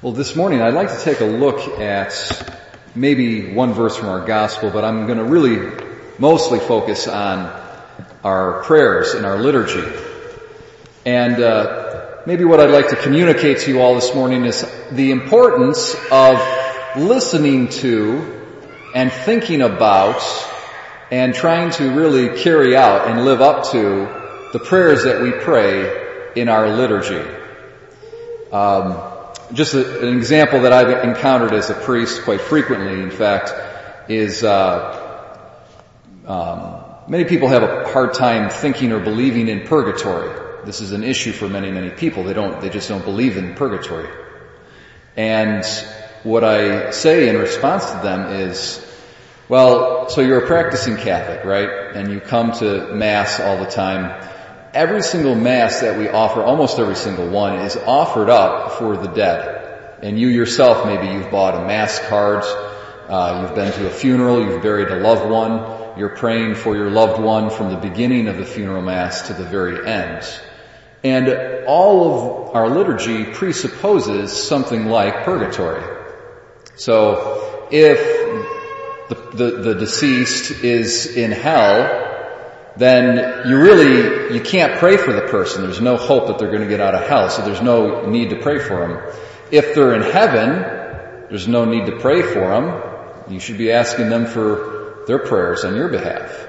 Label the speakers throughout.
Speaker 1: Well, this morning I'd like to take a look at maybe one verse from our gospel, but I'm going to really mostly focus on our prayers and our liturgy. And uh, maybe what I'd like to communicate to you all this morning is the importance of listening to and thinking about and trying to really carry out and live up to the prayers that we pray in our liturgy. Um, just a, an example that I've encountered as a priest quite frequently, in fact, is uh, um, many people have a hard time thinking or believing in purgatory. This is an issue for many, many people. They don't, they just don't believe in purgatory. And what I say in response to them is, well, so you're a practicing Catholic, right? And you come to Mass all the time every single mass that we offer, almost every single one, is offered up for the dead. And you yourself, maybe you've bought a mass card, uh, you've been to a funeral, you've buried a loved one, you're praying for your loved one from the beginning of the funeral mass to the very end. And all of our liturgy presupposes something like purgatory. So if the, the, the deceased is in hell, then you really, you can't pray for the person. There's no hope that they're going to get out of hell, so there's no need to pray for them. If they're in heaven, there's no need to pray for them. You should be asking them for their prayers on your behalf.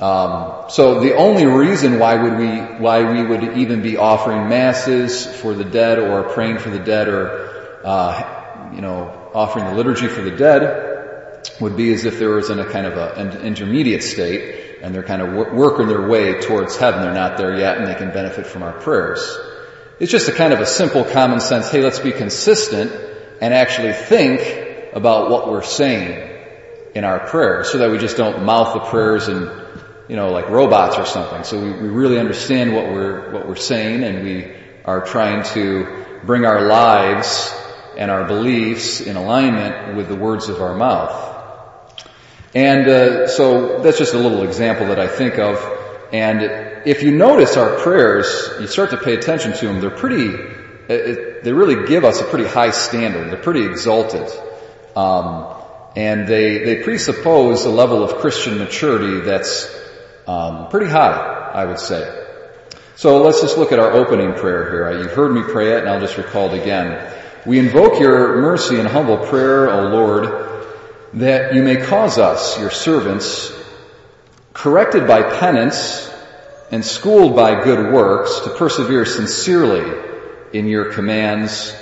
Speaker 1: Um, so the only reason why would we, why we would even be offering masses for the dead or praying for the dead or, uh, you know, offering the liturgy for the dead would be as if there was in a kind of a, an intermediate state and they're kind of working their way towards heaven. They're not there yet and they can benefit from our prayers. It's just a kind of a simple common sense, hey, let's be consistent and actually think about what we're saying in our prayers so that we just don't mouth the prayers and, you know, like robots or something. So we, we really understand what we're, what we're saying and we are trying to bring our lives and our beliefs in alignment with the words of our mouth. And uh, so that's just a little example that I think of. And if you notice our prayers, you start to pay attention to them. They're pretty. It, they really give us a pretty high standard. They're pretty exalted, um, and they they presuppose a level of Christian maturity that's um, pretty high, I would say. So let's just look at our opening prayer here. You've heard me pray it, and I'll just recall it again. We invoke your mercy and humble prayer, O Lord that you may cause us, your servants, corrected by penance and schooled by good works, to persevere sincerely in your commands,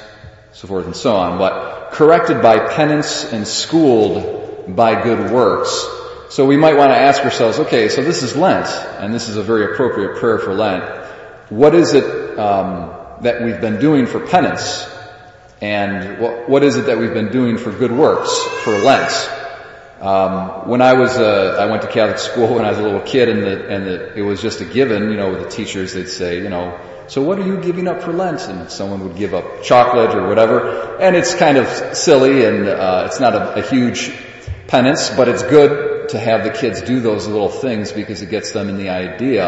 Speaker 1: so forth and so on. But corrected by penance and schooled by good works. So we might want to ask ourselves, okay, so this is Lent, and this is a very appropriate prayer for Lent. What is it um, that we've been doing for penance? And what, what is it that we've been doing for good works for Lent? Um, when I was, uh, I went to Catholic school when I was a little kid, and the, and the, it was just a given. You know, with the teachers they'd say, you know, so what are you giving up for Lent? And someone would give up chocolate or whatever, and it's kind of silly, and uh, it's not a, a huge penance, but it's good to have the kids do those little things because it gets them in the idea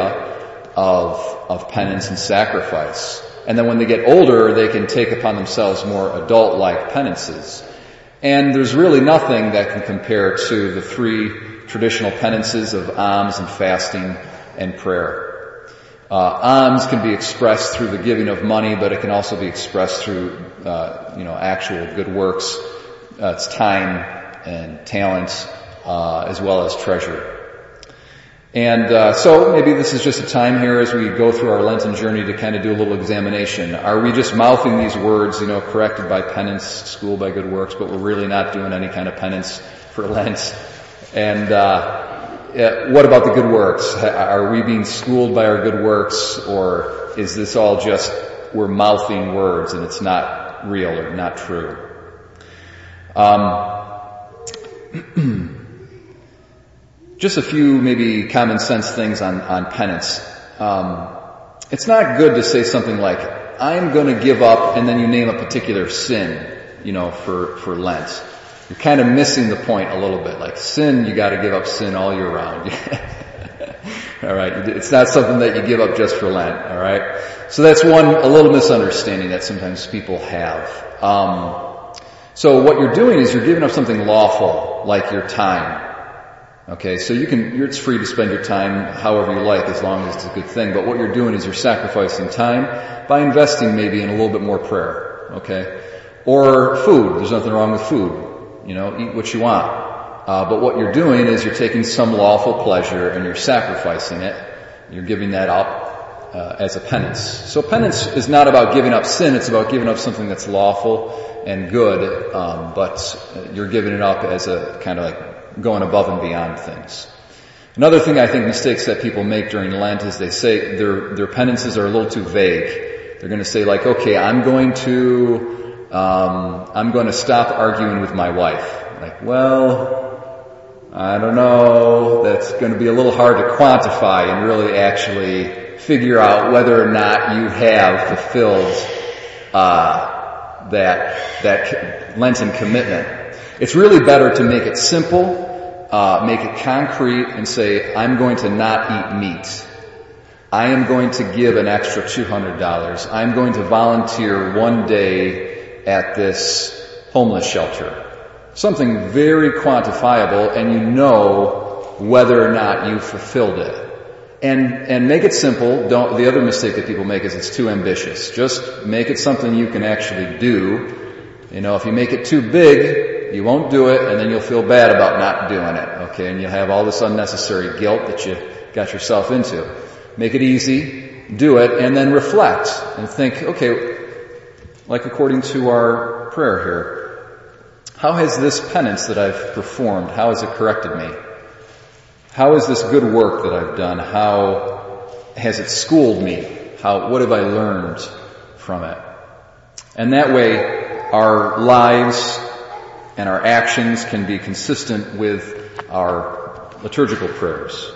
Speaker 1: of of penance and sacrifice. And then when they get older, they can take upon themselves more adult-like penances. And there's really nothing that can compare to the three traditional penances of alms and fasting and prayer. Uh, alms can be expressed through the giving of money, but it can also be expressed through, uh, you know, actual good works. Uh, it's time and talent, uh, as well as treasure. And uh, so maybe this is just a time here as we go through our Lenten journey to kind of do a little examination. Are we just mouthing these words, you know, corrected by penance, schooled by good works, but we're really not doing any kind of penance for Lent? And uh, what about the good works? Are we being schooled by our good works, or is this all just we're mouthing words and it's not real or not true? Um, just a few maybe common sense things on, on penance. Um, it's not good to say something like, I'm to give up, and then you name a particular sin, you know, for, for Lent. You're kind of missing the point a little bit. Like sin, you got to give up sin all year round. Alright, it's not something that you give up just for Lent, alright? So that's one, a little misunderstanding that sometimes people have. Um, so what you're doing is you're giving up something lawful, like your time. Okay, so you can, it's free to spend your time however you like as long as it's a good thing, but what you're doing is you're sacrificing time by investing maybe in a little bit more prayer. Okay? Or food. There's nothing wrong with food. You know, eat what you want. Uh, but what you're doing is you're taking some lawful pleasure and you're sacrificing it. You're giving that up uh, as a penance. So penance is not about giving up sin. It's about giving up something that's lawful and good. Um, but you're giving it up as a kind of like going above and beyond things. Another thing I think mistakes that people make during Lent is they say their their penances are a little too vague. They're going to say like, okay, I'm going to um, I'm going to stop arguing with my wife. Like, well, I don't know, that's going to be a little hard to quantify and really actually figure out whether or not you have fulfilled uh, that that Lenten commitment. It's really better to make it simple, uh, make it concrete, and say, "I'm going to not eat meat. I am going to give an extra two hundred dollars. I'm going to volunteer one day at this homeless shelter." something very quantifiable and you know whether or not you fulfilled it. And, and make it simple. Don't, the other mistake that people make is it's too ambitious. Just make it something you can actually do. You know, if you make it too big, you won't do it and then you'll feel bad about not doing it. Okay. And you'll have all this unnecessary guilt that you got yourself into. Make it easy, do it, and then reflect and think, okay, like according to our prayer here, how has this penance that I've performed, how has it corrected me? How is this good work that I've done, how has it schooled me? How, what have I learned from it? And that way, our lives and our actions can be consistent with our liturgical prayers.